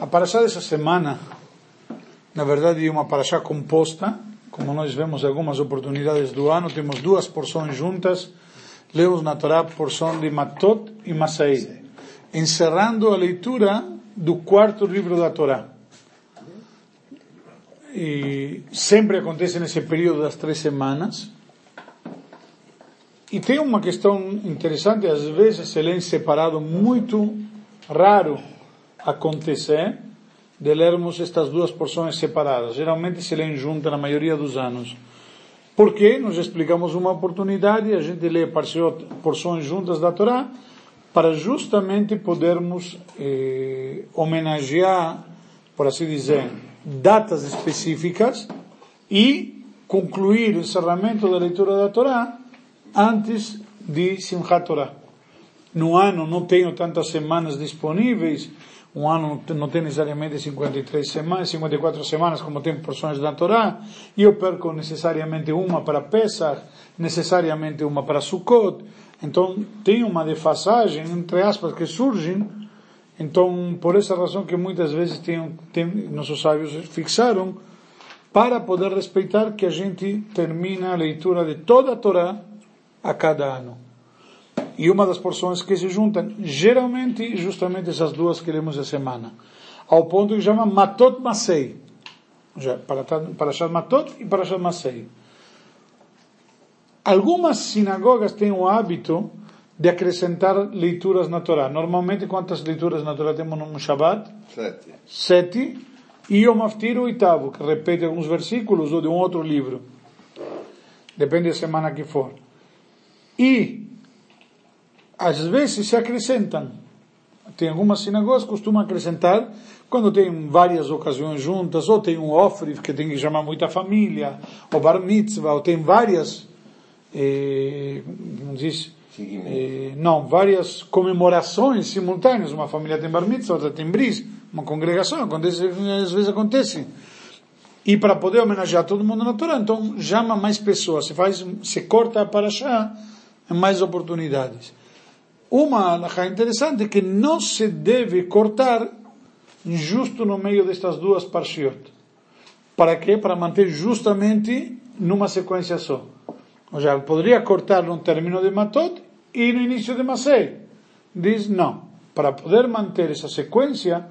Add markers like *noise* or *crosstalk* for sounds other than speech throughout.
A paraxá dessa semana, na verdade, é uma paraxá composta, como nós vemos em algumas oportunidades do ano, temos duas porções juntas, lemos na Torá porção de Matot e Masai, encerrando a leitura do quarto livro da Torá. E sempre acontece nesse período das três semanas. E tem uma questão interessante, às vezes se lê em separado, muito raro acontecer de lermos estas duas porções separadas. Geralmente se lêem juntas na maioria dos anos. Porque nós explicamos uma oportunidade, a gente lê porções juntas da Torá, para justamente podermos eh, homenagear, por assim dizer, datas específicas e concluir o encerramento da leitura da Torá antes de Simchat Torá. No ano não tenho tantas semanas disponíveis, um ano não tem necessariamente 53 semanas, 54 semanas como tem porções da Torá, e eu perco necessariamente uma para Pesach, necessariamente uma para Sukkot, então tem uma defasagem, entre aspas, que surgem, então por essa razão que muitas vezes tem, tem, nossos sábios fixaram, para poder respeitar que a gente termina a leitura de toda a Torá a cada ano e uma das porções que se juntam, geralmente, justamente essas duas que lemos a semana, ao ponto que chama Matot Masei, para Parashat Matot e Parashat Masei. Algumas sinagogas têm o hábito de acrescentar leituras na Torá. Normalmente, quantas leituras na Torá temos no Shabbat? Sete. Sete. E o Maftir, o oitavo, que repete alguns versículos ou de um outro livro. Depende da semana que for. E às vezes se acrescentam. Tem algumas sinagogas que costumam acrescentar quando tem várias ocasiões juntas, ou tem um ofre que tem que chamar muita família, ou bar mitzvah, ou tem várias, eh, não diz, eh, não, várias comemorações simultâneas. Uma família tem bar mitzvah, outra tem bris, uma congregação, acontece, às vezes acontece. E para poder homenagear todo mundo na Torá, então chama mais pessoas, se faz, se corta para achar mais oportunidades. Uma alahá interessante que não se deve cortar justo no meio destas duas parshiot. Para quê? Para manter justamente numa sequência só. Ou seja, poderia cortar no término de Matot e no início de Masei. Diz não. Para poder manter essa sequência,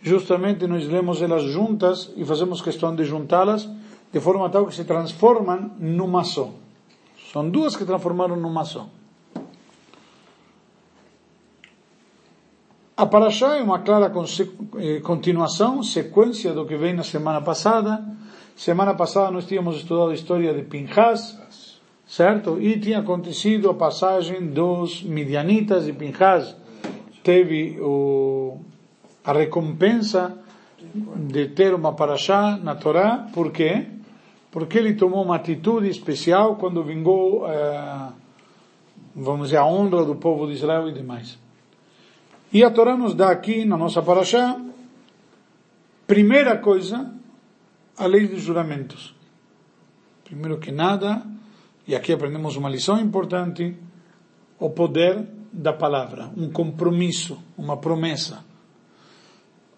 justamente nós lemos elas juntas e fazemos questão de juntá-las de forma tal que se transformam numa só. São duas que transformaram numa só. A Parashá é uma clara eh, continuação, sequência do que vem na semana passada. Semana passada nós tínhamos estudado a história de Pinchas, certo? E tinha acontecido a passagem dos Midianitas e Pinchas teve o, a recompensa de ter uma Parashá na Torá, por quê? Porque ele tomou uma atitude especial quando vingou, eh, vamos dizer, a honra do povo de Israel e demais. E a Torá nos dá aqui, na nossa paraxá, primeira coisa, a lei dos juramentos. Primeiro que nada, e aqui aprendemos uma lição importante, o poder da palavra, um compromisso, uma promessa.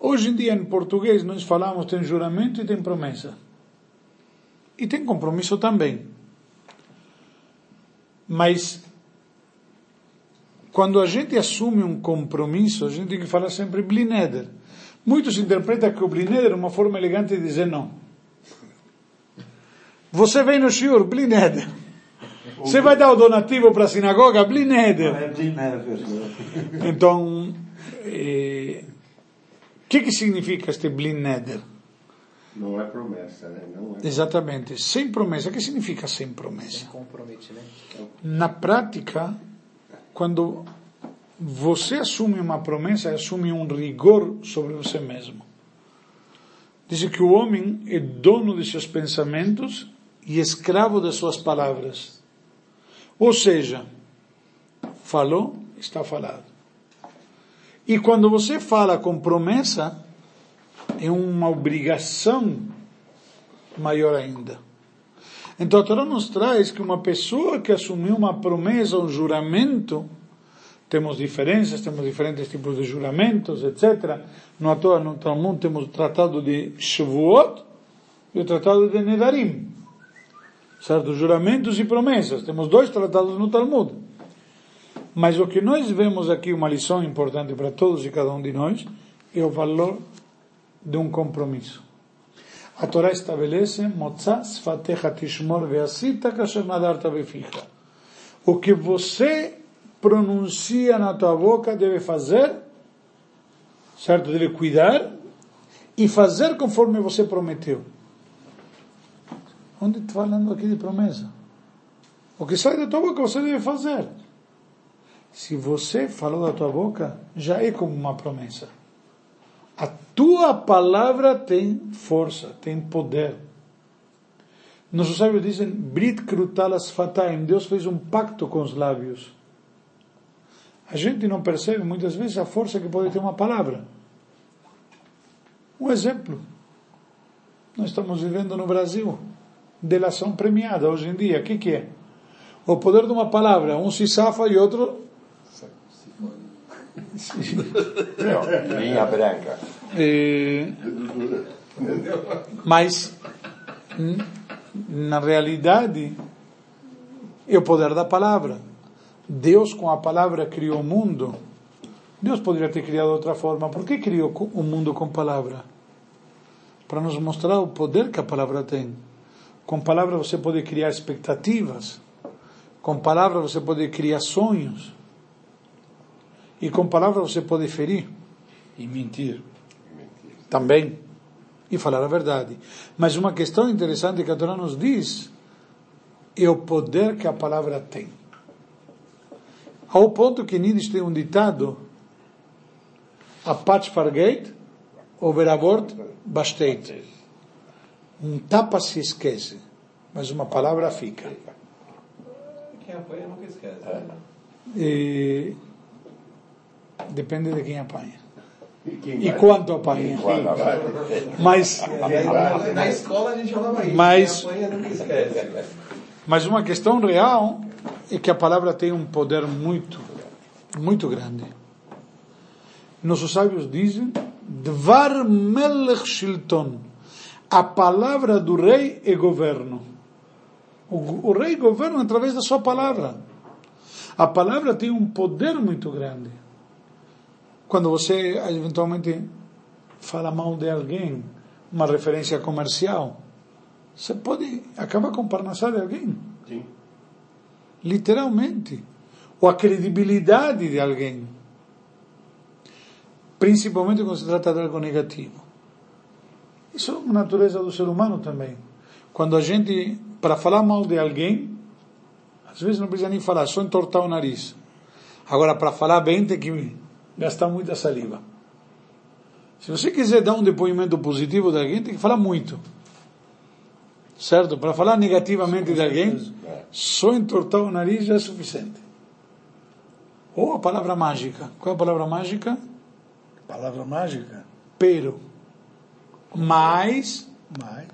Hoje em dia, em português, nós falamos tem juramento e tem promessa. E tem compromisso também. Mas quando a gente assume um compromisso, a gente tem que falar sempre blineder. Muitos interpretam que o blineder é uma forma elegante de dizer não. Você vem no shiur, blineder. Você vai dar o donativo para a sinagoga, blineder. É então, o eh, que, que significa este blineder? Não é promessa, né? Não é. Exatamente. Sem promessa. O que significa sem promessa? Sem comprometimento. Na prática, quando você assume uma promessa, assume um rigor sobre você mesmo. Diz que o homem é dono de seus pensamentos e escravo de suas palavras. Ou seja, falou, está falado. E quando você fala com promessa, é uma obrigação maior ainda. Então a Torá nos traz que uma pessoa que assumiu uma promessa, um juramento, temos diferenças, temos diferentes tipos de juramentos, etc. No atual no Talmud temos o tratado de Shavuot e o tratado de Nedarim. Certo? Juramentos e promessas. Temos dois tratados no Talmud. Mas o que nós vemos aqui, uma lição importante para todos e cada um de nós, é o valor de um compromisso. A Torá estabelece, O que você pronuncia na tua boca deve fazer, certo? Deve cuidar e fazer conforme você prometeu. Onde está falando aqui de promessa? O que sai da tua boca você deve fazer. Se você falou da tua boca, já é como uma promessa. A tua palavra tem força, tem poder. Nossos sábios dizem, Brit krutalas fataim, Deus fez um pacto com os lábios. A gente não percebe muitas vezes a força que pode ter uma palavra. Um exemplo. Nós estamos vivendo no Brasil, delação premiada hoje em dia. O que, que é? O poder de uma palavra. Um se safa e outro Linha branca. É, mas, na realidade, é o poder da palavra. Deus, com a palavra, criou o mundo. Deus poderia ter criado outra forma. Por que criou o mundo com palavra? Para nos mostrar o poder que a palavra tem. Com palavra você pode criar expectativas. Com palavra você pode criar sonhos. E com palavras você pode ferir e mentir. Também. E falar a verdade. Mas uma questão interessante que a Torá nos diz é o poder que a palavra tem. Ao ponto que Nidish tem um ditado, a patch fargate, o veravort basteit. Um tapa se esquece, mas uma palavra fica. Quem apanha nunca esquece. E Depende de quem apanha. E, quanto apanha. Mas. Na escola a gente falava isso. Mas. Mas uma questão real é que a palavra tem um poder muito, muito grande. Nossos sábios dizem: Dvar melech shilton. A palavra do rei é governo. O, o rei governa através da sua palavra. A palavra tem um poder muito grande quando você eventualmente fala mal de alguém, uma referência comercial, você pode acabar com o parnassá de alguém. Sim. Literalmente. Ou a credibilidade de alguém. Principalmente quando se trata de algo negativo. Isso é uma natureza do ser humano também. Quando a gente, para falar mal de alguém, às vezes não precisa nem falar, só entortar o nariz. Agora, para falar bem, tem que gastar muita saliva. Se você quiser dar um depoimento positivo de alguém, tem que falar muito. Certo? Para falar negativamente de alguém, só entortar o nariz já é suficiente. Ou a palavra mágica. Qual é a palavra mágica? Palavra mágica? Pero. Mais. Mais.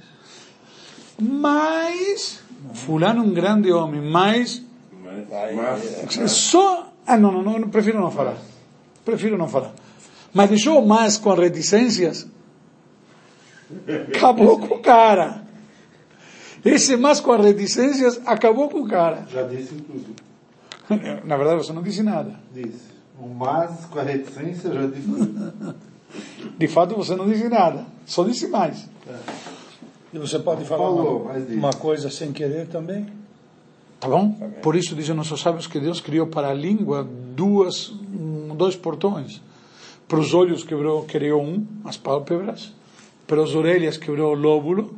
Mais. Fulano um grande homem. Mais. Mas, Só. Ah, não, não, não, prefiro não falar. Prefiro não falar. Mas deixou mais com reticências. Acabou com o cara. Esse mais com as reticências acabou com o cara. Já disse tudo. *laughs* Na verdade, você não disse nada. Disse. O mas com a reticência já disse tudo. *laughs* De fato, você não disse nada. Só disse mais. E você pode falar Falou, uma, uma coisa sem querer também? Tá bom? Por isso dizem nossos sábios que Deus criou para a língua duas, um, dois portões. Para os olhos quebrou, criou um, as pálpebras. Para as orelhas quebrou o lóbulo.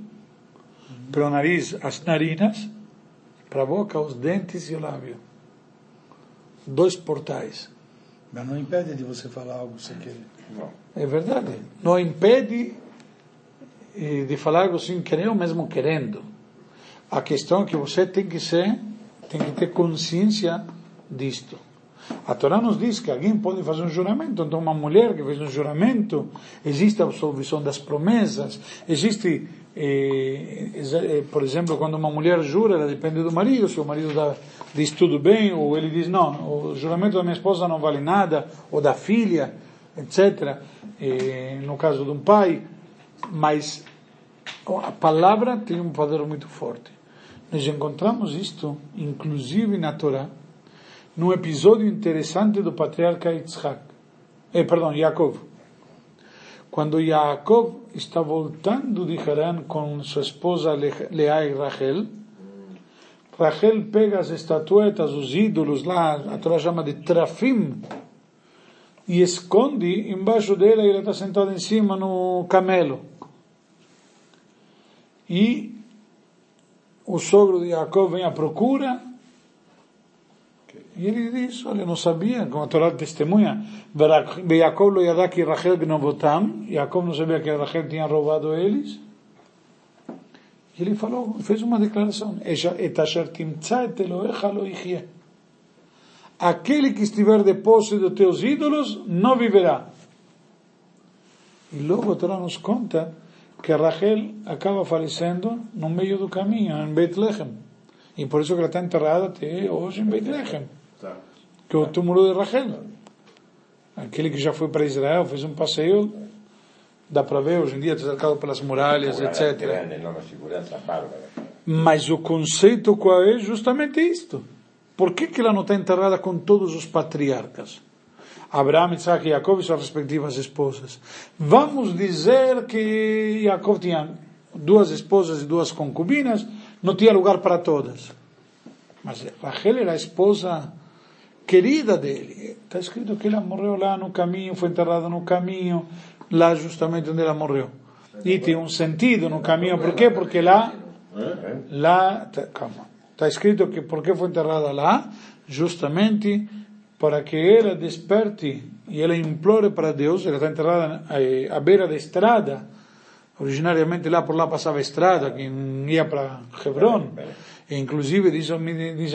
Para o nariz, as narinas. Para a boca, os dentes e o lábio. Dois portais. Mas não impede de você falar algo sem querer. É verdade. Não impede eh, de falar algo sem querer ou mesmo querendo. A questão é que você tem que ser, tem que ter consciência disto. A Torá nos diz que alguém pode fazer um juramento, então uma mulher que fez um juramento, existe a absolvição das promessas, existe, eh, eh, por exemplo, quando uma mulher jura, ela depende do marido, se o marido dá, diz tudo bem, ou ele diz, não, o juramento da minha esposa não vale nada, ou da filha, etc. Eh, no caso de um pai, mas a palavra tem um poder muito forte. Nós encontramos isto, inclusive na Torá, num episódio interessante do patriarca Yitzhak, eh, perdão, Yaakov. Quando Yaakov está voltando de Harán com sua esposa Leá e Rachel, Rachel pega as estatuetas, os ídolos lá, a Torá chama de trafim, e esconde embaixo dela e ela está sentada em cima no camelo. E o sogro de Jacob vem à procura diz, olha, não sabia, como a Torá testemunha, Jacob lo yadá que Rachel gnovotam, Jacob não sabia que Rachel tinha roubado eles, e ele falou, fez uma declaração. Aquele que estiver de posse dos teus ídolos não viverá. E logo a nos conta que Rachel acaba falecendo no meio do caminho, em Bethlehem. E por isso que ela está enterrada até hoje em Bethlehem. Que é o túmulo de Rachel. Aquele que já foi para Israel, fez um passeio, dá para ver, hoje em dia está cercado pelas muralhas, etc. Mas o conceito qual é justamente isto. Por que, que ela não está enterrada com todos os patriarcas? Abraão, Isaac e Jacob e suas respectivas esposas. Vamos dizer que Jacob tinha duas esposas e duas concubinas, não tinha lugar para todas. Mas Rachel era a esposa querida dele. Está escrito que ela morreu lá no caminho, foi enterrada no caminho, lá justamente onde ela morreu. E tem um sentido no caminho, por quê? Porque lá, lá, calma, está escrito que por que foi enterrada lá? Justamente para que ela desperte e ela implore para Deus, ela está enterrada à beira da estrada, originariamente lá por lá passava a estrada, que ia para Hebron, e inclusive diz, diz,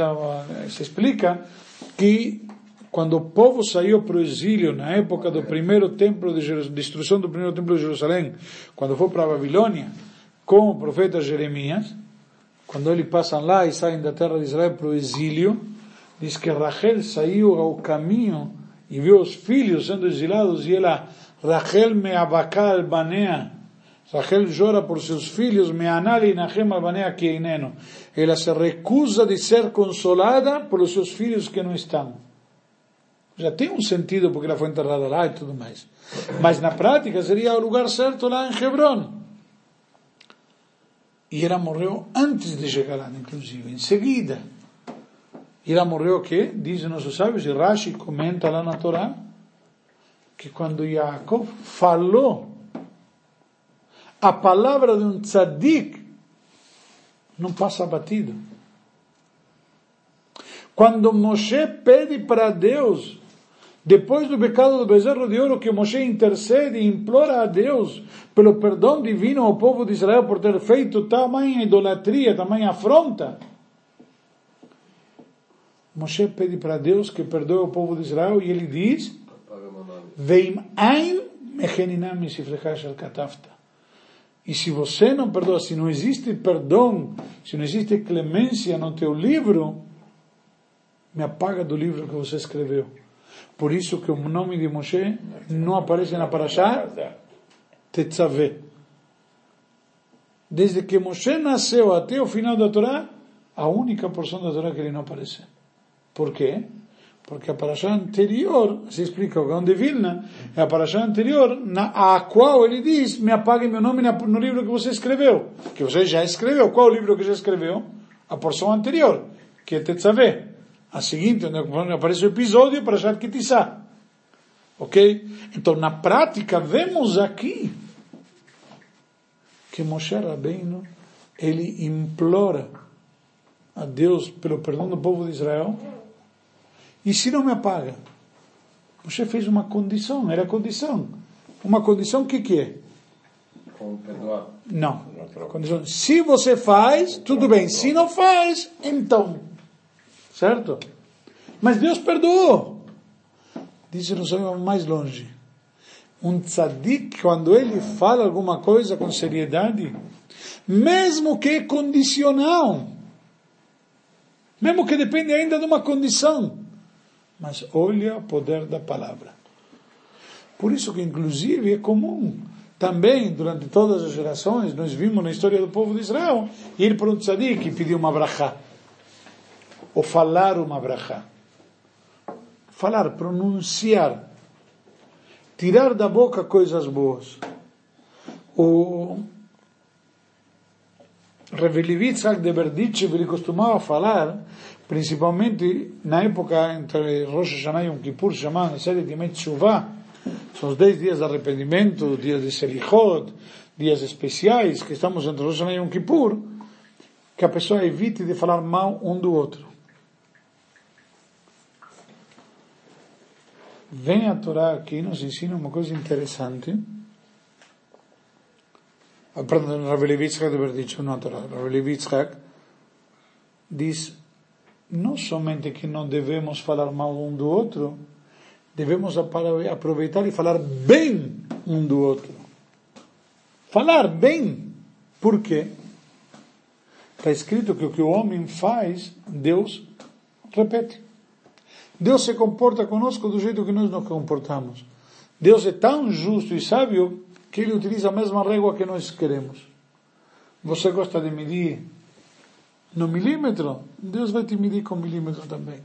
se explica que quando o povo saiu para o exílio na época do primeiro templo de destruição do primeiro templo de Jerusalém, quando foi para a Babilônia, com o profeta Jeremias, quando eles passam lá e saem da terra de Israel para o exílio, diz que Rachel saiu ao caminho e viu os filhos sendo exilados e ela, Rachel me abacá banea, Rachel chora por seus filhos, me anali nachem banea que ineno. Ela se recusa de ser consolada por seus filhos que não estão. Já tem um sentido porque ela foi enterrada lá e tudo mais. Mas na prática seria o lugar certo lá em Hebron. E ela morreu antes de chegar lá, inclusive, em seguida. E ela morreu o quê? Dizem nossos sábios, e Rashi comenta lá na Torá, que quando Jacob falou a palavra de um tzadik, não passa batido. Quando Moshe pede para Deus, depois do pecado do bezerro de ouro, que Moshe intercede e implora a Deus pelo perdão divino ao povo de Israel por ter feito tamanha idolatria, tamanha afronta, Moshe pede para Deus que perdoe o povo de Israel e ele diz: Veim ein mecheninam katafta. E se você não perdoa, se não existe perdão, se não existe clemência no teu livro, me apaga do livro que você escreveu. Por isso que o nome de Moshe não aparece na Parashá Tetzaveh. Desde que Moshe nasceu até o final da Torá, a única porção da Torá que ele não aparece. Por quê? Porque a paraxá anterior, se explica o Gaon de Vilna, é a paraxá anterior, na, a qual ele diz, me apague meu nome no livro que você escreveu. Que você já escreveu. Qual o livro que já escreveu? A porção anterior, que é Tetzaveh. A seguinte, onde aparece o episódio, paraxá Kitissá. Ok? Então, na prática, vemos aqui que Moshe Rabbeinu, ele implora a Deus pelo perdão do povo de Israel, e se não me apaga? Você fez uma condição, era condição. Uma condição que que é? Não. Condição. Se você faz, tudo bem. Se não faz, então. Certo? Mas Deus perdoou. Diz Jerusalém mais longe. Um tzadik, quando ele fala alguma coisa com seriedade, mesmo que é condicional, mesmo que depende ainda de uma condição, mas olha o poder da palavra. Por isso que, inclusive, é comum também, durante todas as gerações, nós vimos na história do povo de Israel, ir para um tzadik e pedir uma brachá. Ou falar uma brachá. Falar, pronunciar. Tirar da boca coisas boas. O Reveli de Berditchev, ele costumava falar, principalmente na época entre Rosh Hashanah e Yom Kippur, se chamava a série de Metshuvah, são os dez dias de arrependimento, dias de Selichot, dias especiais, que estamos entre Rosh Hashanah e Yom Kippur, que a pessoa evite de falar mal um do outro. Vem a Torá aqui nos ensina uma coisa interessante. Ah, perdão, Rav Levitzchak deve ter dicho, não a Torá. Rav Levitzchak diz, não somente que não devemos falar mal um do outro, devemos aproveitar e falar bem um do outro. Falar bem. Por quê? Está escrito que o que o homem faz, Deus repete. Deus se comporta conosco do jeito que nós nos comportamos. Deus é tão justo e sábio que ele utiliza a mesma régua que nós queremos. Você gosta de medir no milímetro? Deus vai te medir com milímetro também.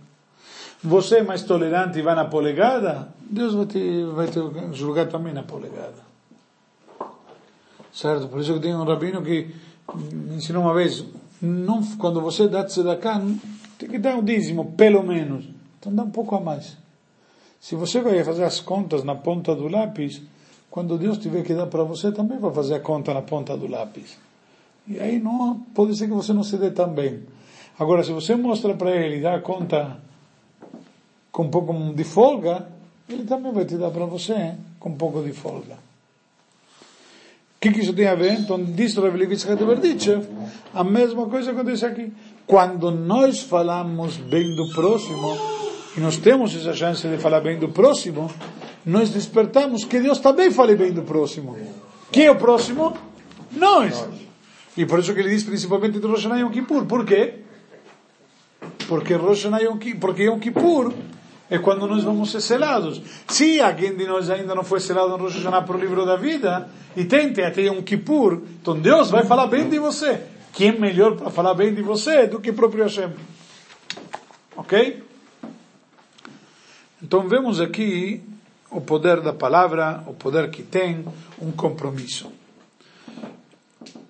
Você é mais tolerante e vai na polegada? Deus vai te, vai te julgar também na polegada. Certo? Por isso que tem um rabino que me ensinou uma vez, não, quando você dá tzedakah, tem que dar um dízimo, pelo menos. Então dá um pouco a mais. Se você vai fazer as contas na ponta do lápis, quando Deus tiver que dar para você, também vai fazer a conta na ponta do lápis. E aí não pode ser que você não se dê tão bem. Agora, se você mostra para ele e dá conta com um pouco de folga, ele também vai te dar para você hein? com um pouco de folga. O que, que isso tem a ver? Então, diz Rav Levitsky de Berditchev, a mesma coisa acontece aqui. Quando nós falamos bem do próximo, e nós temos essa chance de falar bem do próximo, nós despertamos que Deus também fale bem do próximo. Quem é o próximo? Nós. E por isso que ele diz principalmente do Rosh Hashanah Yom Kippur. Por quê? Porque Rosh Hashanah Yom Kippur, porque Yom Kippur é quando nós vamos ser selados. Se alguém de nós ainda não foi selado no Rosh Hashanah por livro da vida, e tente até Yom Kippur, então Deus vai falar bem de você. Quem é melhor para falar bem de você do que o próprio Hashem? Ok? Então vemos aqui o poder da palavra, o poder que tem um compromisso.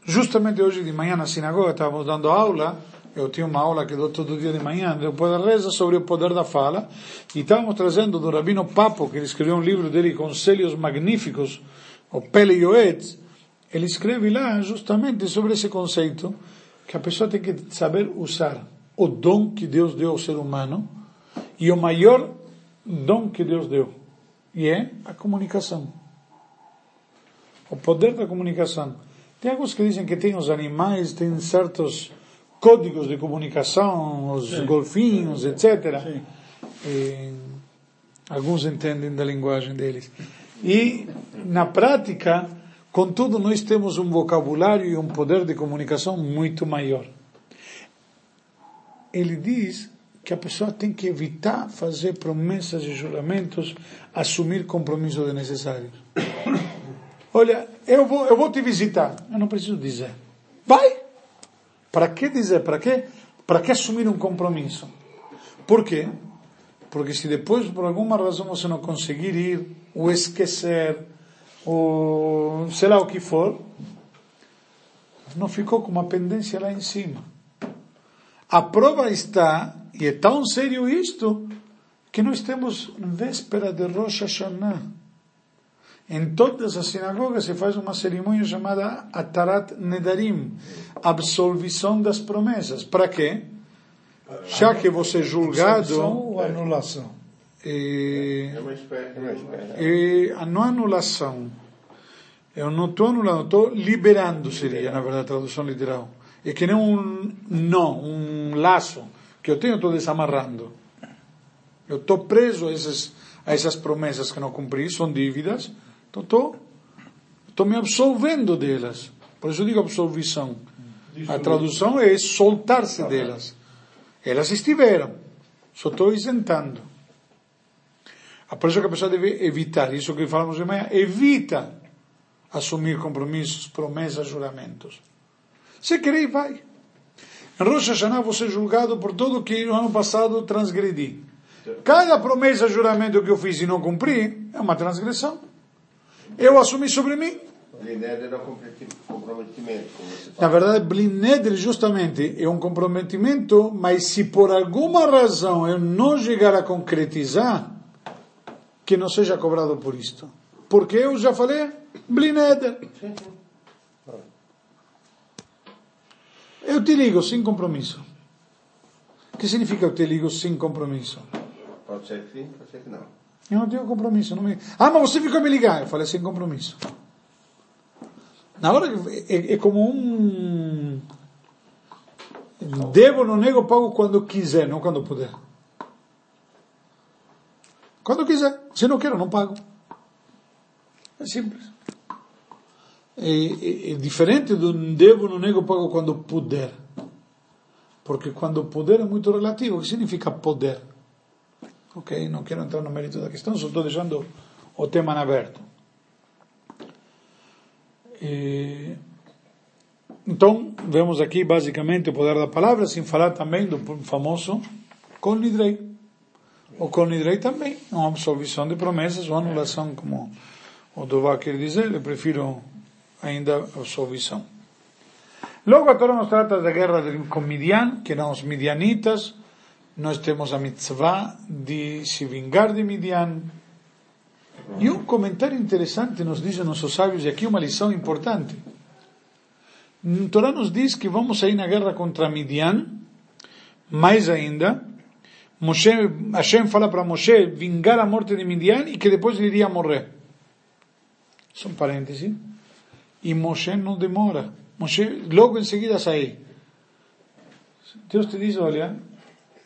Justamente hoje de manhã na sinagoga estávamos dando aula, eu tinha uma aula que dou todo dia de manhã, depois da reza, sobre o poder da fala, e estávamos trazendo do Rabino Papo, que ele escreveu um livro dele, Conselhos Magníficos, o Pele Yoetz, ele escreve lá justamente sobre esse conceito, que a pessoa tem que saber usar o dom que Deus deu ao ser humano, e o maior dom que Deus deu, e é a comunicação. O poder da comunicação. Tem alguns que dizem que tem os animais, tem certos códigos de comunicação, os Sim. golfinhos, etc. E, alguns entendem da linguagem deles. E, na prática, contudo, nós temos um vocabulário e um poder de comunicação muito maior. Ele diz que a pessoa tem que evitar fazer promessas e juramentos, assumir compromissos desnecessários. Olha, eu vou, eu vou te visitar. Eu não preciso dizer. Vai! Para que dizer? Para que? Para que assumir um compromisso? Por quê? Porque se depois, por alguma razão, você não conseguir ir, ou esquecer, ou sei lá o que for, não ficou com uma pendência lá em cima. A prova está e é tão sério isto que nós temos véspera de Rosh Hashanah. Em todas as sinagogas se faz uma cerimônia chamada Atarat Nedarim, absolvição das promessas. Para quê? Já que você é julgado. ou anulação? É, é, não anulação. Eu não estou anulando, estou liberando, seria, na verdade, a tradução literal. É que nem um não, um laço que eu tenho, estou desamarrando. Eu estou preso a, esses, a essas promessas que não cumpri, são dívidas, então estou, estou me absolvendo delas. Por isso eu digo absolvição. A tradução é soltar-se delas. Elas estiveram, só estou isentando. Ah, por isso que a pessoa deve evitar, isso que falamos de manhã, evita assumir compromissos, promessas, juramentos. Se querer, vai. Em Rosh Hashanah você é julgado por tudo que no ano passado transgredi. Cada promessa, juramento que eu fiz e não cumpri, é uma transgressão. Eu assumi sobre mim. Blineder era comprometimento, Na verdade, Blineder justamente é um comprometimento, mas se por alguma razão eu não chegar a concretizar, que não seja cobrado por isto. Porque eu já falei, Blineder. Eu te ligo sem compromisso. O que significa eu te ligo sem compromisso? Pode ser que sim, pode ser que não. Eu não tenho compromisso. Não me... Ah, mas você ficou me ligar. Eu falei sem compromisso. Na hora é, é como um. Devo, não nego, pago quando quiser, não quando puder. Quando quiser. Se não quero, não pago. É simples. É, é, é diferente do devo, não nego, pago quando puder. Porque quando poder é muito relativo. O que significa poder? Ok, não quero entrar no mérito da questão, só estou deixando o tema aberto. E, então, vemos aqui basicamente o poder da palavra, sem falar também do famoso Kol Nidrei. O Kol Nidrei também, uma absolvição de promessas, ou anulação, como o Dová quer dizer, eu prefiro ainda a absolvição. Logo a Torá nos trata da guerra com Midian, que eram os midianitas, nós temos a mitzvah de se vingar de Midian. E um comentário interessante nos dizem nossos sábios, e aqui uma lição importante. A Torá nos diz que vamos sair na guerra contra Midian, mais ainda, Moshe, Hashem fala para Moshe vingar a morte de Midian e que depois ele iria morrer. São parênteses. E Moshe não demora. Moshe logo em seguida sai. Deus te diz, olha,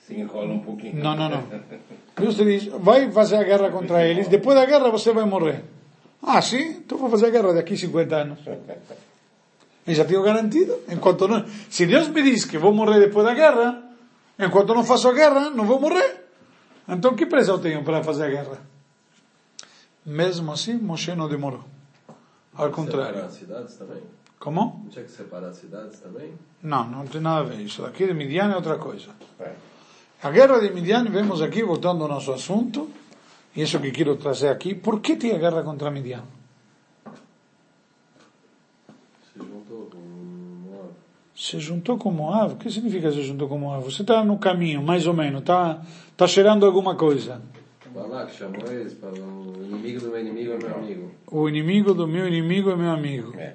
se enrola um pouquinho. Não, não, não. *laughs* Deus te diz, vai fazer a guerra contra eles, depois da guerra você vai morrer. Ah, sim? Então vou fazer a guerra daqui 50 anos. Eu já tenho garantido. Enquanto não, se Deus me diz que vou morrer depois da guerra, enquanto não faço a guerra, não vou morrer. Então que pressa eu tenho para fazer a guerra? Mesmo assim, Moshe não demorou. Ao contrário. Separar cidades também? Como? Não tinha que separar cidades também? Não, não tem nada a ver. Isso daqui de Midian é outra coisa. É. A guerra de Midian, vemos aqui, voltando ao nosso assunto, e isso que quero trazer aqui, por que tem a guerra contra Midian? Se juntou com Moab. Se juntou com Moab? O que significa se juntou com Moab? Você está no caminho, mais ou menos, está tá cheirando alguma coisa. Chamou eles para o inimigo do meu inimigo é meu amigo. O inimigo do meu inimigo é meu amigo. É.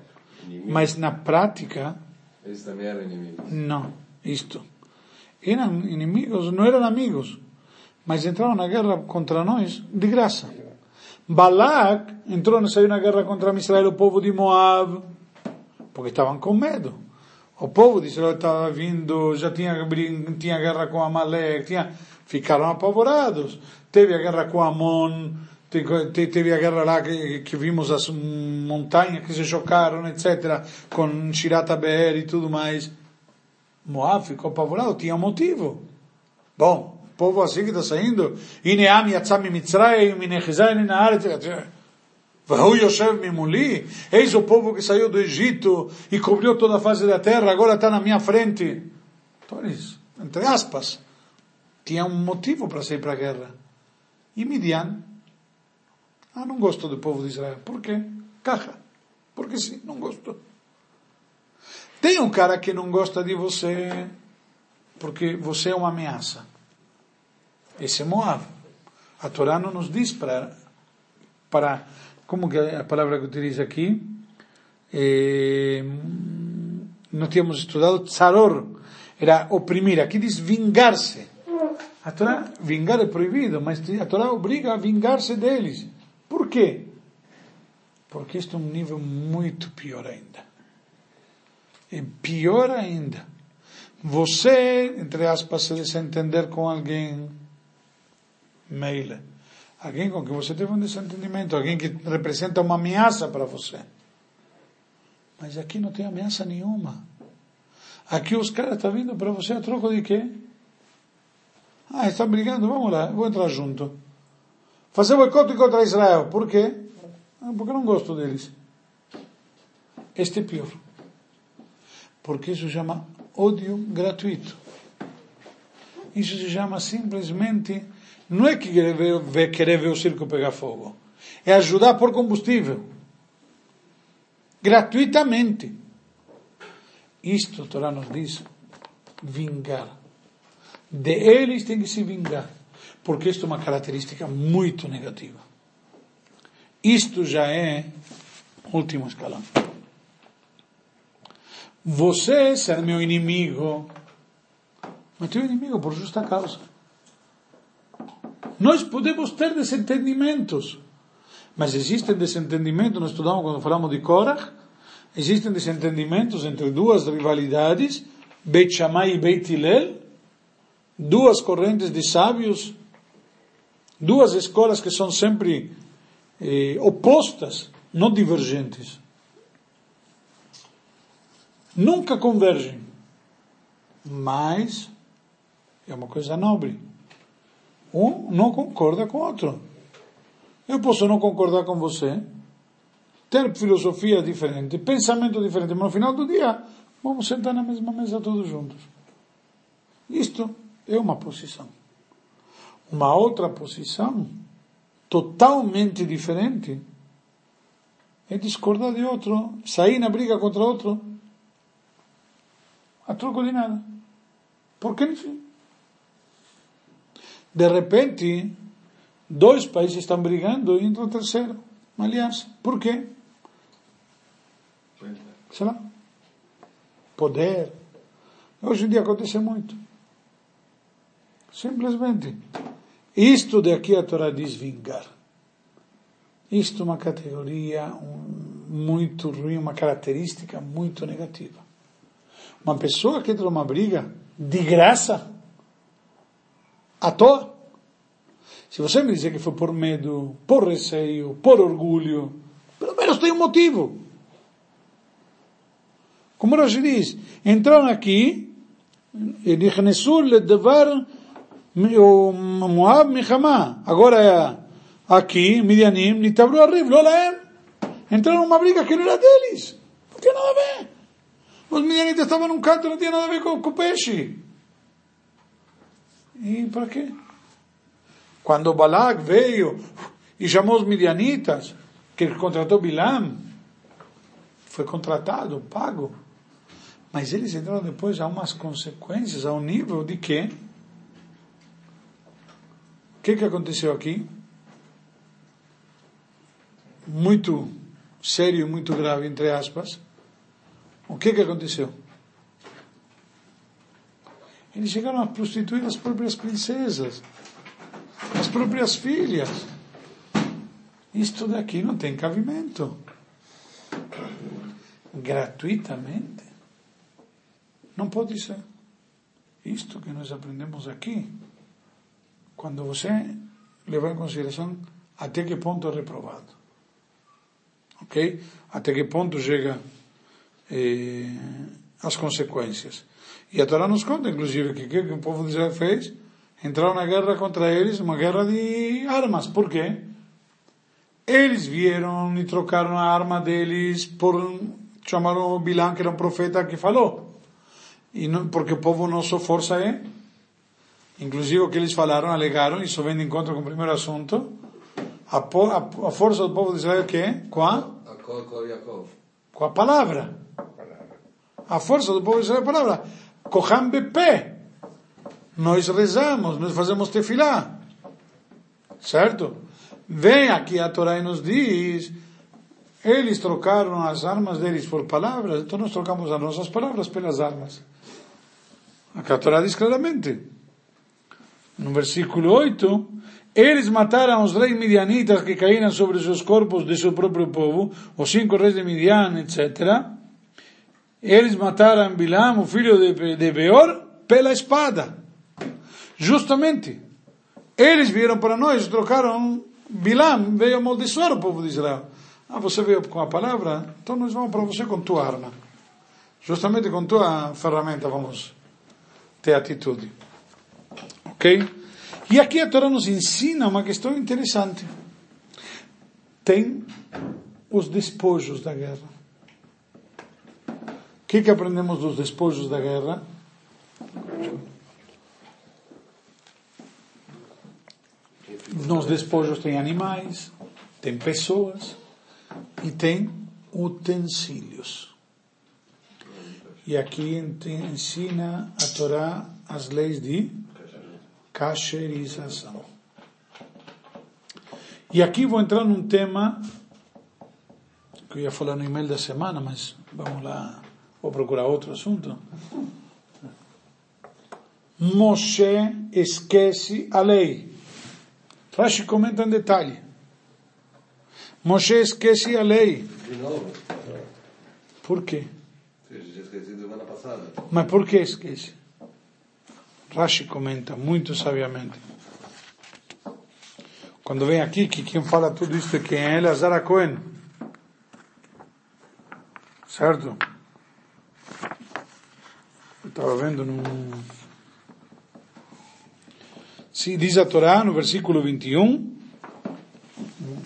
Mas na prática, Eles também eram inimigos. não. Isto. Eram inimigos, não eram amigos. Mas entraram na guerra contra nós de graça. Balak entrou, saiu na guerra contra Israel, o povo de Moab, porque estavam com medo. O povo de Israel estava vindo, já tinha, tinha guerra com Amalek, tinha, ficaram apavorados. Teve a guerra com Amon, te- te- teve a guerra lá que, que vimos as montanhas que se chocaram, etc., com Shirata Be'er e tudo mais. Moab ficou apavorado, tinha um motivo. Bom, o povo assim que está saindo, Ineam yatzam mitzrayim, inechizai naaretz, Vahu Yoshev Mimuli, eis o povo que saiu do Egito e cobriu toda a face da terra, agora está na minha frente. Então eles, entre aspas, tinha um motivo para sair para a guerra. E Midian, ah, não gosto do povo de Israel. Por quê? Caja. Porque sim, não gosto. Tem um cara que não gosta de você porque você é uma ameaça. Esse é Moab. A Torá não nos diz para, para como que é a palavra que utiliza aqui? Eh, não tínhamos estudado tsaror, era oprimir. Aqui diz vingar-se. A Torá, vingar é proibido, mas a Torá obriga a vingar-se deles. Por quê? Porque isto é um nível muito pior ainda. É pior ainda. Você, entre aspas, se desentender com alguém, meile. alguém com quem você teve um desentendimento, alguém que representa uma ameaça para você. Mas aqui não tem ameaça nenhuma. Aqui os caras estão vindo para você a troco de quê? Ah, estão brigando, vamos lá, vou entrar junto. Fazer boicote contra Israel. Por quê? Ah, porque eu não gosto deles. Este é pior. Porque isso chama ódio gratuito. Isso se chama simplesmente, não é que querer ver, querer ver o circo pegar fogo, é ajudar por combustível. Gratuitamente. Isto a Torá nos diz, vingar. De eles tem que se vingar. Porque isto é uma característica muito negativa. Isto já é último escalão. Você ser meu inimigo, mas teu inimigo por justa causa. Nós podemos ter desentendimentos, mas existem desentendimentos, nós estudamos quando falamos de Korach, existem desentendimentos entre duas rivalidades, Beit Shammai e Beit Hillel, duas correntes de sábios, duas escolas que são sempre eh, opostas, não divergentes. Nunca convergem, mas é uma coisa nobre. Um não concorda com o outro. Eu posso não concordar com você, ter filosofia diferente, pensamento diferente, mas no final do dia vamos sentar na mesma mesa todos juntos. Isto é uma posição. Uma outra posição, totalmente diferente, é discordar de outro, sair na briga contra outro, a troco de nada. Porque, enfim. De repente, dois países estão brigando e entra o terceiro, uma aliança. Por quê? Sei lá. Poder. Hoje em dia acontece muito. Simplesmente. Isto daqui a Torá diz vingar. Isto é uma categoria muito ruim, uma característica muito negativa. Uma pessoa que entra numa briga de graça, à toa. Se você me dizer que foi por medo, por receio, por orgulho, pelo menos tem um motivo. Como Rashi diz, entraram aqui, e נכנסו לדבר o Moab Michamá. Agora é aqui, Midianim, Nitabru Arrib, Lolaem. Entraram numa briga que não era deles. Não tinha nada a ver. Os Midianitas estavam num canto, não tinha nada a ver com, com o peixe. E para quê? Quando Balak veio e chamou os Midianitas, que ele contratou Bilam, foi contratado, pago. Mas eles entraram depois a umas consequências, ao nível de que o que, que aconteceu aqui? Muito sério, muito grave, entre aspas. O que, que aconteceu? Eles chegaram a prostituir as próprias princesas, as próprias filhas. Isto daqui não tem cabimento. Gratuitamente. Não pode ser. Isto que nós aprendemos aqui quando você levar em consideração até que ponto é reprovado. Ok? Até que ponto chega eh, as consequências. E a Torá nos conta, inclusive, que o que o povo de Israel fez? Entraram na guerra contra eles, uma guerra de armas. Por quê? Eles vieram e trocaram a arma deles por chamaram Bilão, que era um profeta que falou. E não, porque o povo nosso força é Inclusive o que eles falaram, alegaram, isso vem de encontro com o primeiro assunto, a, a, a força do povo de Israel que é? Com a? Com a palavra. A força do povo de Israel a palavra. Koham Bepe. Nós rezamos, nós fazemos tefilá. Certo? Vem aqui a Torá e nos diz, eles trocaram as armas deles por palavras, então nós trocamos as nossas palavras pelas armas. A Torá diz claramente no versículo 8, eles mataram os reis midianitas que caíram sobre seus corpos de seu próprio povo, os cinco reis de Midian, etc. Eles mataram Bilam, o filho de, de Beor, pela espada. Justamente. Eles vieram para nós, trocaram Bilam veio amaldiçoar o povo de Israel. Ah, você veio com a palavra? Então nós vamos para você com tua arma. Justamente com tua ferramenta vamos ter atitude. Ok? E aqui a Torá nos ensina uma questão interessante. Tem os despojos da guerra. Que, que aprendemos dos despojos da guerra? Nos despojos tem animais, tem pessoas e tem utensílios. E aqui ensina a Torá as leis de cacherização. E aqui vou entrar num tema que eu ia falar no e-mail da semana, mas vamos lá, vou procurar outro assunto. Moshe esquece a lei. Rashi comenta em detalhe. Moshe esquece a lei. De novo? Por quê? Mas por que esquece? Rashi comenta muito sabiamente. Quando vem aqui, que quem fala tudo isso é quem é Elazar Cohen. Certo? Estava vendo num... Sim, diz a Torá no versículo 21,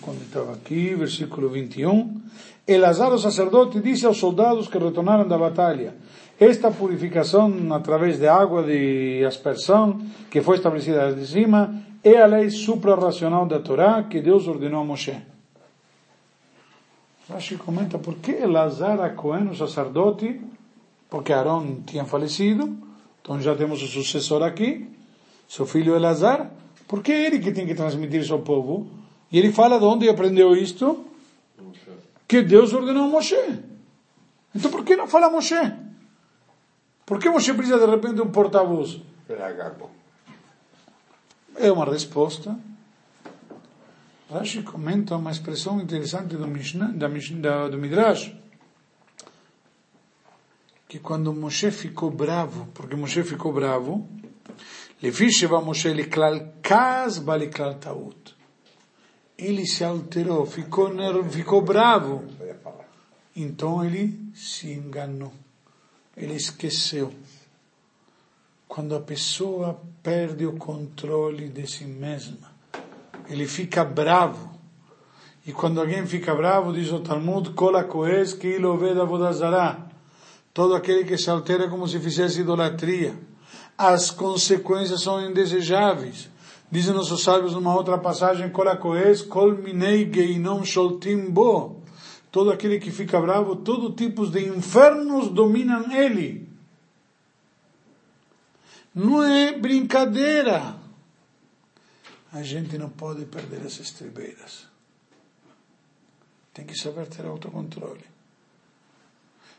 quando estava aqui, versículo 21, Elazar, o sacerdote, disse aos soldados que retornaram da batalha, esta purificação através de água de aspersão, que foi estabelecida de cima, é a lei suprarracional da Torá que Deus ordenou a Moshe. Rashi comenta por que Elazar a Cohen, o sacerdote, porque Aaron tinha falecido, então já temos o sucessor aqui, seu filho Elazar, por que é ele que tem que transmitir isso ao povo? E ele fala de onde aprendeu isto? Que Deus ordenou a Moshe. Então por que não fala Moshe? Por que Moshe precisa de repente de um porta-voz? É uma resposta. Rashi comenta uma expressão interessante do, Mishnah, da, Mishnah, do Midrash, que quando Moshe ficou bravo, porque Moshe ficou bravo, ele se alterou, ficou, nervo, ficou bravo. Então ele se enganou, ele esqueceu. Quando a pessoa perde o controle de si mesma, ele fica bravo. E quando alguém fica bravo, diz o Talmud, Kola Koes, Kilo Veda vodazara. Todo aquele que se altera como se fizesse idolatria as consequências são indesejáveis. Dizem nossos sábios numa outra passagem, Korakoes, Kol minei geinom sholtim bo. Todo aquele que fica bravo, todo tipo de infernos dominam ele. Não é brincadeira. A gente não pode perder as estribeiras. Tem que saber ter autocontrole.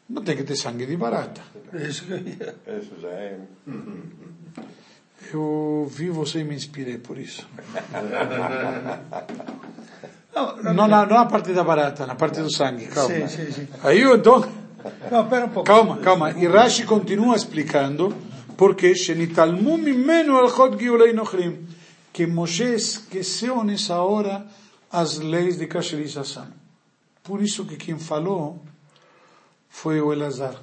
Não tem que ter sangue de barata. Isso eu ia. Isso já é. Eu vi você e me inspirei por isso. Não, Não na, não a parte da barata, na parte do sangue, calma. Sim, sim, sim. Aí eu então, Não, pera um pouco. calma, calma. E Rashi continua explicando porque giulei nochrim, que Moshe esqueceu nessa hora as leis de cacherização. Por isso que quem falou foi o Elazar.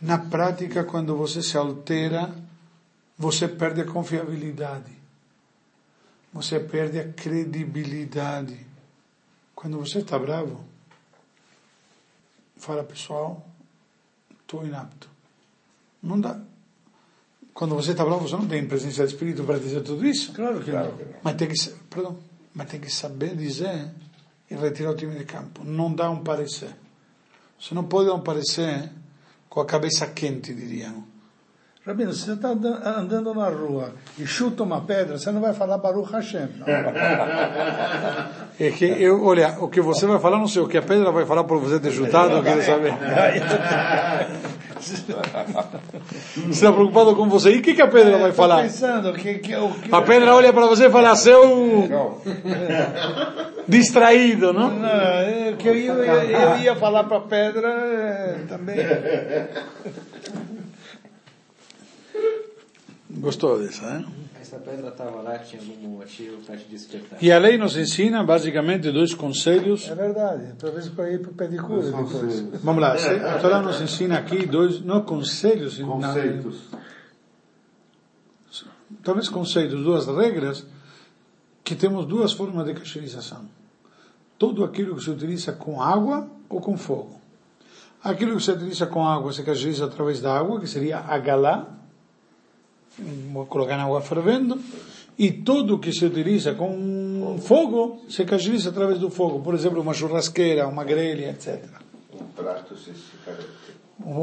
Na prática, quando você se altera, você perde a confiabilidade. Você perde a credibilidade. Quando você está bravo, fala pessoal, estou inapto. Não dá. Quando você está bravo, você não tem presença de espírito para dizer tudo isso. Claro que não. Mas tem que, perdão, mas tem que saber dizer e retirar o time de campo. Não dá um parecer. Você não pode dar um parecer com a cabeça quente, diriam. Rabino, se você está andando na rua e chuta uma pedra, você não vai falar Baruch Hashem. Não. *laughs* É que eu, olha, o que você vai falar, não sei o que a pedra vai falar por você ter chutado, eu quero saber. *laughs* Você *laughs* está preocupado com você? E o que, que a pedra vai Estou falar? pensando que, que, o que A pedra olha para você e fala, seu *laughs* distraído, não? Não, é que eu ia, eu ia falar para a pedra é, também. Gostou dessa, né? Essa pedra estava lá, tinha algum motivo para te despertar. E a lei nos ensina basicamente dois conselhos. É verdade. Talvez para ir para o pedicure São depois. Vamos lá, a Torá nos ensina aqui dois, não conselhos, conceitos. talvez conceitos, duas regras, que temos duas formas de cacherização. Tudo aquilo que se utiliza com água ou com fogo. Aquilo que se utiliza com água se cacheriza através da água, que seria a galá, colocar na água fervendo, e tudo que se utiliza com fogo se cacheriza através do fogo. Por exemplo, uma churrasqueira, uma grelha, etc. Um prato se.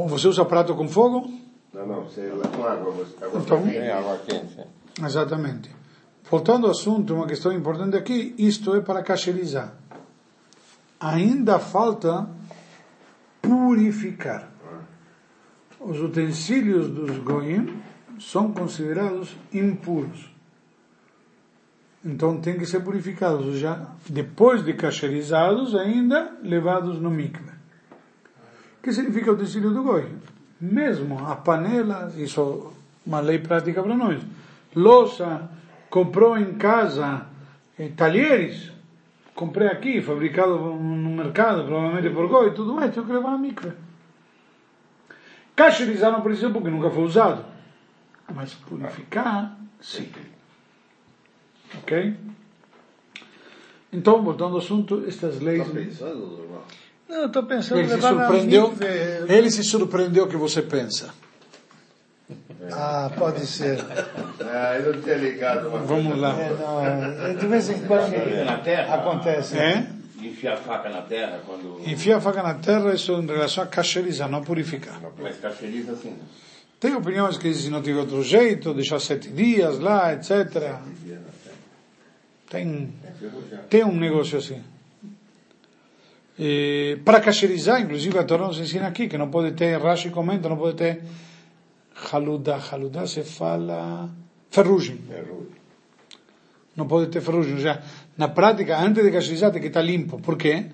Você usa prato com fogo? Não, não, você com água, Então-. É água quente. Exatamente. Voltando ao assunto, uma questão importante aqui, isto é para cacherizar. Ainda falta purificar. Os utensílios dos goyim são considerados impuros. Então tem que ser purificados já, depois de cacherizados, ainda levados no mikve. O que significa utensílio do goi? Mesmo a panela, isso é uma lei prática para nós. Louça, comprou em casa talheres, comprei aqui, fabricado no mercado, provavelmente por goi, tudo mais, tenho que levar na mikve. Cacherizar não precisa porque nunca foi usado. Mas purificar, sim. Ok? Então, voltando ao assunto, estas leis. Tá? Não, eu estou pensando em Ele se surpreendeu. Ele se surpreendeu que você pensa. Ah, pode ser. Ah, eu não tinha ligado. Vamos lá. É, não, é, de vez em quando Na terra? acontece. É? Enfiar a faca na terra quando. Enfia a faca na terra, isso em relação a cacherizar, não purificar. Mas cacheriza assim. Tem opiniões que dizem não tem outro jeito, deixar sete dias lá, etc. Tem, tem um negócio assim. E, para cacherizar, inclusive a Torá nos ensina aqui que não pode ter, Rashi comenta, não pode ter haludá. Haludá se fala ferrugem. Não pode ter ferrugem. Já, na prática, antes de cacherizar, tem que estar limpo. Por quê?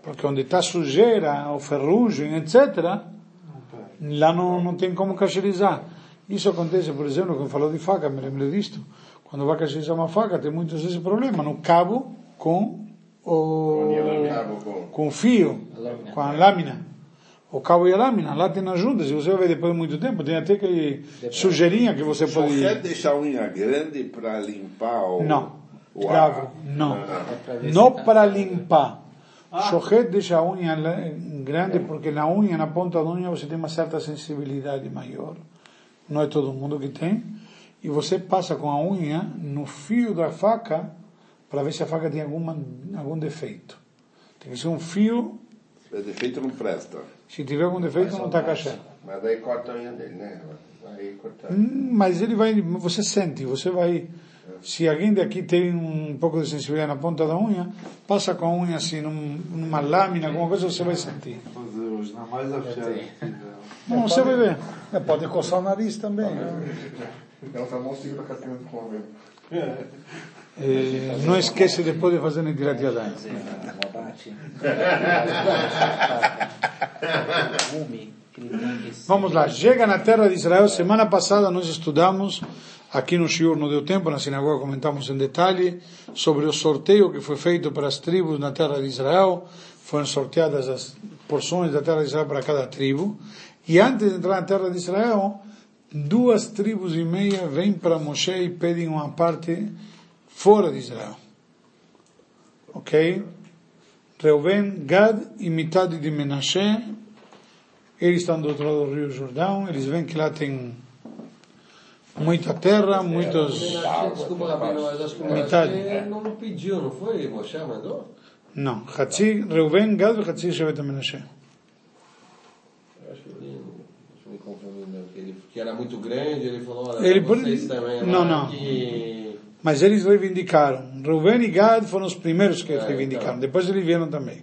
Porque onde está sujeira ou ferrugem, etc., lá não, não tem como cacherizar. Isso acontece, por exemplo, quando falou de faca, me lembro disto. Quando vai cacherizar uma faca, tem muitos vezes problema no cabo com o, com- o fio, com a lâmina. O cabo e a lâmina, lá tem juntas, e você vai ver depois de muito tempo, tem até aquele sujeirinha que você pode... deixar a unha grande para limpar o... Não, o bravo, não. para ver Não se tá- para limpar. Shohet deixa a unha grande porque na unha, na ponta da unha, você tem uma certa sensibilidade maior. Não é todo mundo que tem. E você passa com a unha no fio da faca para ver se a faca tem alguma, algum defeito. Tem que ser um fio. Se tiver defeito não presta. Se tiver algum defeito, não está cachê. Mas daí corta a unha dele, né? Aí corta. Hum, Mas ele vai, você sente, você vai. Se alguém daqui tem um pouco de sensibilidade na ponta da unha, passa com a unha assim num- numa lâmina, alguma coisa, você vai sentir. Na mais afiada. Não, você vai ver. É, pode coçar o nariz também. né? Então tá bom seguir a casinha do convento. Eh, não esquece depois de fazer. Gume, aquele gume. Vamos lá, chega na terra de Israel. Semana passada nós estudamos, aqui no Shiur não deu tempo, na sinagoga comentamos em detalhe, sobre o sorteio que foi feito para as tribos na terra de Israel. Foram sorteadas as porções da terra de Israel para cada tribo. E antes de entrar na terra de Israel, duas tribos e meia vêm para Moshe e pedem uma parte fora de Israel. Ok? Reuven, Gad e metade de Menashe eles estão do outro lado do Rio Jordão, eles veem que lá tem muita terra, muitos. Desculpa, Rabino, mas acho que o Metade. Moshe não pediu, não foi? Moshe mandou? Não, Hatzi, Reuven, Gad e Hatzi Shevet Menashe. Acho que ele, me confundir, que ele que era muito grande, ele falou, olha, Ele vocês também, não, não. Que... Mas eles reivindicaram. Reuven e Gad foram os primeiros que É, reivindicaram, então. depois eles vieram também.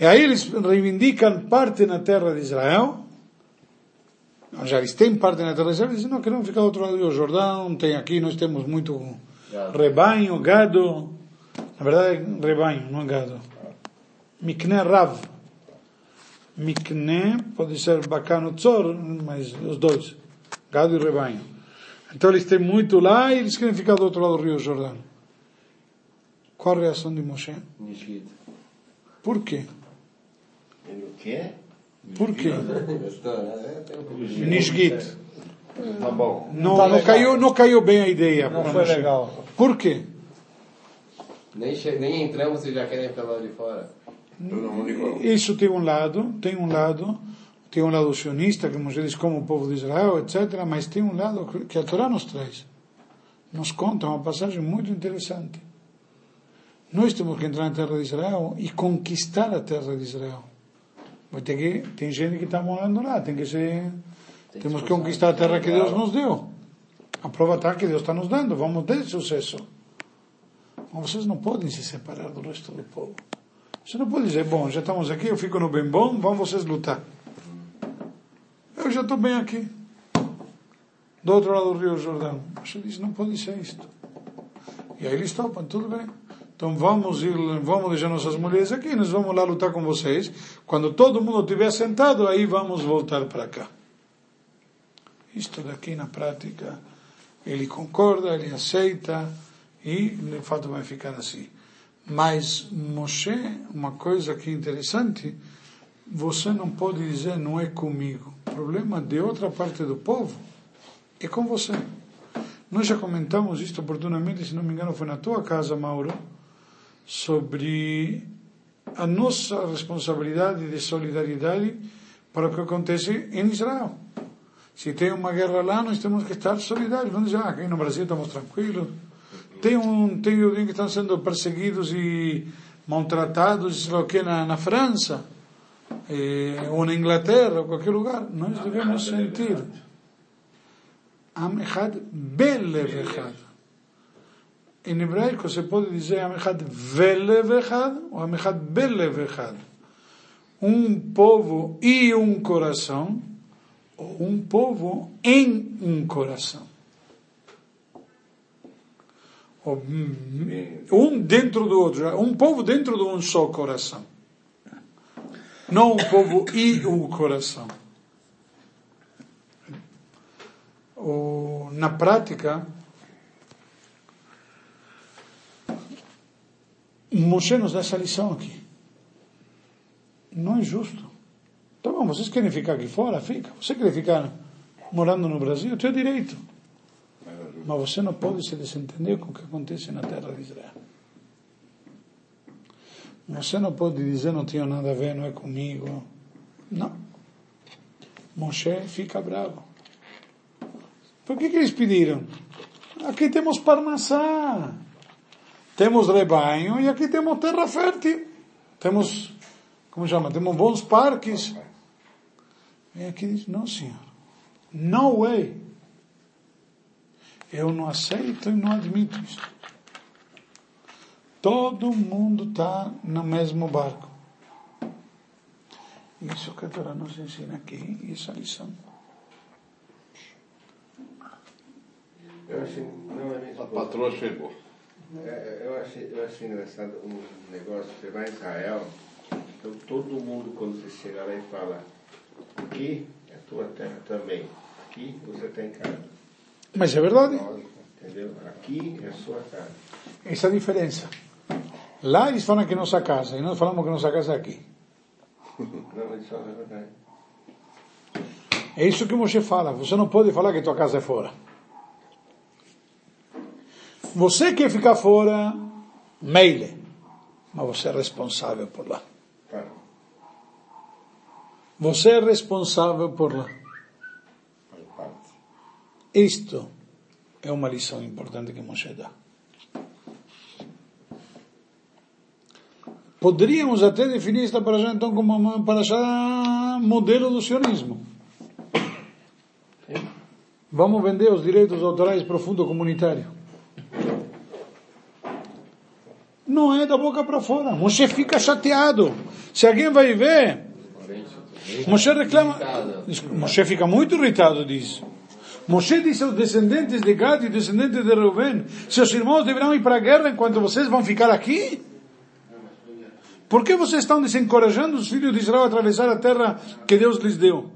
E aí eles reivindicam parte na terra de Israel. Já eles têm parte na terra eles dizem, não, queremos ficar do outro lado do Jordão, tem aqui, nós temos muito rebanho, gado. Na verdade é rebanho, não é gado. Mikne Rav. Mikne pode ser bacano tzor, mas os dois. Gado e rebanho. Então eles têm muito lá e eles querem ficar do outro lado do Rio Jordão. Qual a reação de Moshe? Por quê? Ele o quê? Por quê? Tem pouco de- Nishgit. Tá bom. Não, tá não, caiu, não caiu bem a ideia. Não foi legal. Por quê? Nem, nem entramos, vocês já querem pelo lado de fora. Isso tem um lado, tem um lado, tem um lado sionista, que diz como o povo de Israel, etc. Mas tem um lado que a Torá nos traz. Nos conta uma passagem muito interessante. Nós temos que entrar na terra de Israel e conquistar a terra de Israel. Ter que, tem gente que está morando lá, tem que ser, temos que conquistar a terra que Deus nos deu. Aproveitar que Deus está nos dando, vamos ter sucesso. Mas vocês não podem se separar do resto do povo. Você não pode dizer, bom, já estamos aqui, eu fico no bem bom, vão vocês lutar. Eu já estou bem aqui. Do outro lado do Rio Jordão. Você diz, não pode ser isto. E aí eles topam, tudo bem. Então vamos ir, vamos deixar nossas mulheres aqui, nós vamos lá lutar com vocês. Quando todo mundo estiver sentado, aí vamos voltar para cá. Isto daqui na prática, ele concorda, ele aceita e de fato vai ficar assim. Mas Moshe, uma coisa que é interessante, você não pode dizer não é comigo. O problema de outra parte do povo é com você. Nós já comentamos isto oportunamente, se não me engano foi na tua casa, Mauro, sobre a nossa responsabilidade de solidariedade para o que acontece em Israel. Se tem uma guerra lá, nós temos que estar solidários. Não dizer, ah, aqui no Brasil estamos tranquilos. Tem um, tem judeus que estão sendo perseguidos e maltratados, sei lá o que, na, na França, eh, ou na Inglaterra, ou qualquer lugar. Nós devemos sentir. Am Echad Belev Echad. Em hebraico você pode dizer Am Echad Velev Echad ou Am Echad Belev Echad. Um povo e um coração, ou um povo em um coração. Ou, Um dentro do outro, um povo dentro de um só coração. Não um povo e um coração. O, na prática, Moshe nos dá essa lição aqui. Não é justo. Tá bom, vocês querem ficar aqui fora? Fica. Você quer ficar morando no Brasil? Tem direito. Mas você não pode se desentender com o que acontece na terra de Israel. Você não pode dizer não tenho nada a ver, não é comigo. Não. Moshe fica bravo. Por que, que eles pediram? Aqui temos Parnassá. Temos rebanho e aqui temos terra fértil. Temos, como chama? Temos bons parques. E aqui diz, não senhor. No way. Eu não aceito e não admito isso. Todo mundo está no mesmo barco. Isso que a Torá nos ensina aqui, essa lição. Eu achei, não, é A patroa chegou. É, eu, achei, eu achei engraçado um negócio, você vai em Israel, então todo mundo quando você chega lá e fala, aqui é tua terra também, aqui você está em casa. Mas é verdade. Entendeu? Aqui é sua casa. Essa é a diferença. Lá eles falam que é nossa casa, e nós falamos que nossa casa é aqui. *laughs* Não, isso é verdade. É isso que Moshe fala. Você não pode falar que tua casa é fora. Você quer ficar fora, meile. Mas você é responsável por lá. Você é responsável por lá. Isto é uma lição importante que Moshe dá. Poderíamos até definir esta paraxá então como uma paraxá modelo do sionismo. Vamos vender os direitos autorais para o fundo comunitário. Não da boca para fora. Moshe fica chateado. Se alguém vai ver, Moshe reclama. Moshe fica muito irritado disso. Moshe disse aos descendentes de Gad e descendentes de Reuben: Seus irmãos deverão ir para a guerra enquanto vocês vão ficar aqui? Por que vocês estão desencorajando os filhos de Israel a atravessar a terra que Deus lhes deu?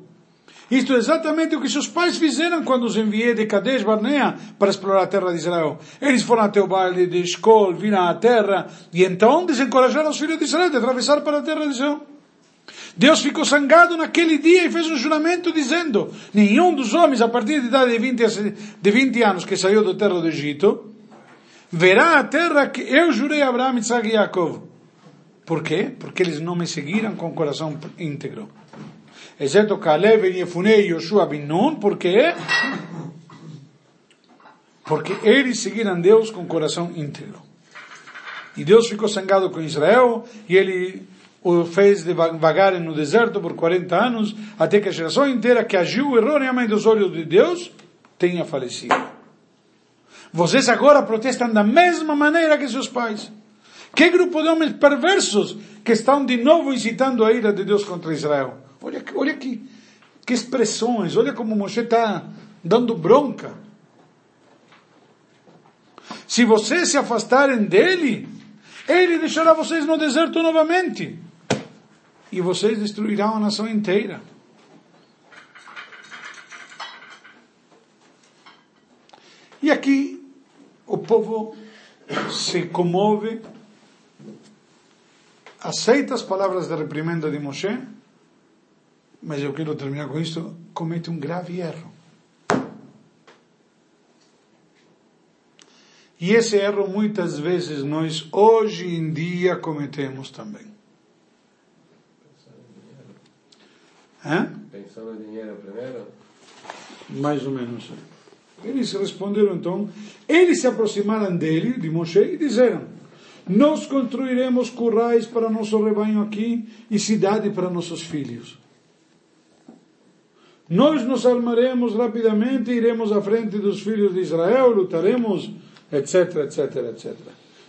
Isto é exatamente o que seus pais fizeram quando os enviei de Kadesh Barnea para explorar a terra de Israel. Eles foram até o vale de Escol, viram a terra e então desencorajaram os filhos de Israel de atravessar para a terra de Israel. Deus ficou zangado naquele dia e fez um juramento dizendo: nenhum dos homens a partir de idade de 20, a- de 20 anos que saiu da terra do Egito verá a terra que eu jurei a Abraão, Isaac e Jacob. Por quê? Porque eles não me seguiram com o coração íntegro. Exceto Caleb, Yefune e Yoshua bin Nun, por quê? Porque eles seguiram Deus com o coração íntegro. E Deus ficou zangado com Israel e ele o fez devagar no deserto por 40 anos, até que a geração inteira que agiu erroneamente aos olhos de Deus tenha falecido. Vocês agora protestam da mesma maneira que seus pais. Que grupo de homens perversos que estão de novo incitando a ira de Deus contra Israel. Olha, olha que, que expressões, olha como Moshe está dando bronca. Se vocês se afastarem dele, ele deixará vocês no deserto novamente. E vocês destruirão a nação inteira. E aqui o povo se comove, aceita as palavras de reprimenda de Moshe, mas eu quero terminar com isto, comete um grave erro. E esse erro muitas vezes nós hoje em dia cometemos também. Hã? Pensando em dinheiro primeiro? Mais ou menos. Eles responderam então, eles se aproximaram dele, de Moshe, e disseram, nós construiremos currais para nosso rebanho aqui e cidade para nossos filhos. Nós nos armaremos rapidamente, iremos à frente dos filhos de Israel, lutaremos, etc, etc, etc.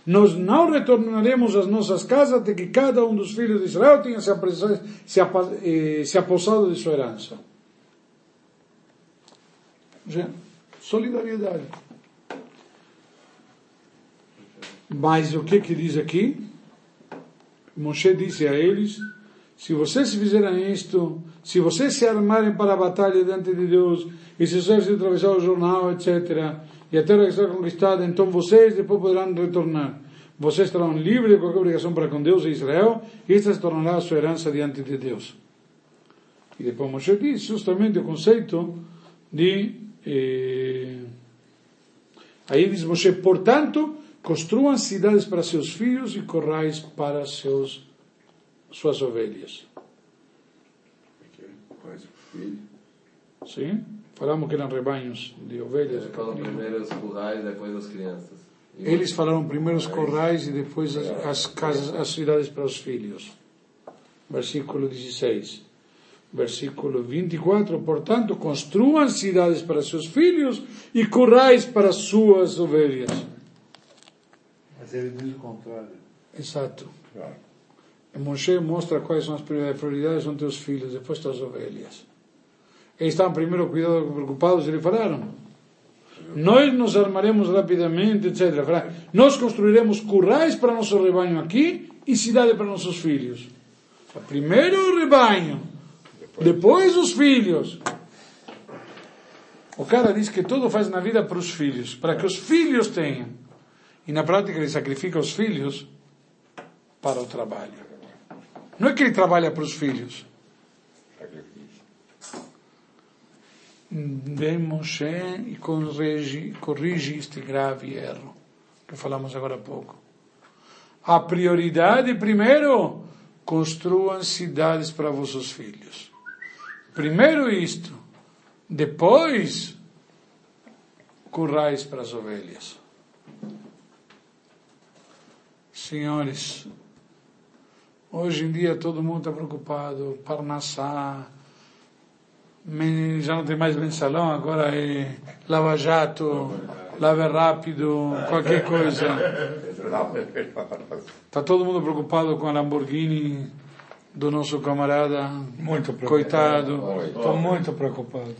Nós não retornaremos às nossas casas até que cada um dos filhos de Israel tenha se, se, eh, se apossado de sua herança. Já, solidariedade. Mas o que que diz aqui? Moshe disse a eles, se vocês fizerem isto, se vocês se armarem para a batalha diante de Deus, e se vocês atravessar o jornal, etc., e a terra está conquistada, então vocês depois poderão retornar. Vocês estarão livres de qualquer obrigação para com Deus e Israel, e esta se tornará a sua herança diante de Deus. E depois Moshe diz justamente o conceito de. Eh, aí diz Moshe, portanto, construam cidades para seus filhos e corrais para seus, suas ovelhas. Mas, filho, Sim? Falamos que eram rebanhos de ovelhas. Ele falou primeiro os currais, depois as crianças. E Eles falaram primeiro os corrais e depois as, as casas, as cidades para os filhos. Versículo 16. Versículo 24. Portanto, construam cidades para seus filhos e corrais para suas ovelhas. Mas ele diz o contrário. Exato. E Moshe mostra quais são as prioridades. são teus filhos, depois tuas ovelhas. Eles estavam primeiro cuidados, preocupados, eles falaram. Nós nos armaremos rapidamente, etc. Falaram, Nós construiremos currais para nosso rebanho aqui e cidade para nossos filhos. Primeiro o rebanho, depois os filhos. O cara diz que tudo faz na vida para os filhos, para que os filhos tenham. E na prática ele sacrifica os filhos para o trabalho. Não é que ele trabalha para os filhos. Vem Moshe e corrige, corrige este grave erro que falamos agora há pouco. A prioridade, primeiro, construam cidades para vossos filhos. Primeiro isto. Depois, currais para as ovelhas. Senhores, hoje em dia todo mundo está preocupado. Parnassá, já não tem mais mensalão, agora é Lava Jato, Lava Rápido, qualquer coisa. Está todo mundo preocupado com a Lamborghini do nosso camarada. Muito preocupado. Coitado. Estou muito preocupado.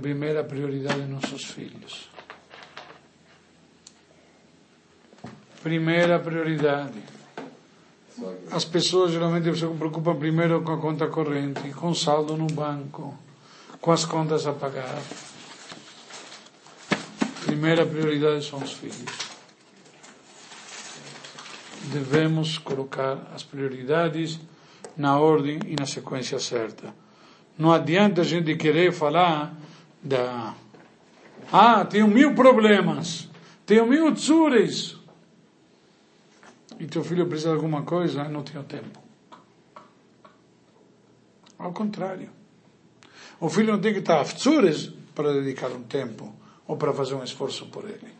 Primeira prioridade nossos filhos. Primeira prioridade. As pessoas geralmente se preocupam primeiro com a conta corrente, com saldo no banco, com as contas a pagar. Primeira prioridade são os filhos. Devemos colocar as prioridades na ordem e na sequência certa. Não adianta a gente querer falar da. Ah, tenho mil problemas, tenho mil tsures. E teu filho precisa de alguma coisa, não tenho tempo. Ao contrário. O filho não tem que estar tsures para dedicar um tempo ou para fazer um esforço por ele.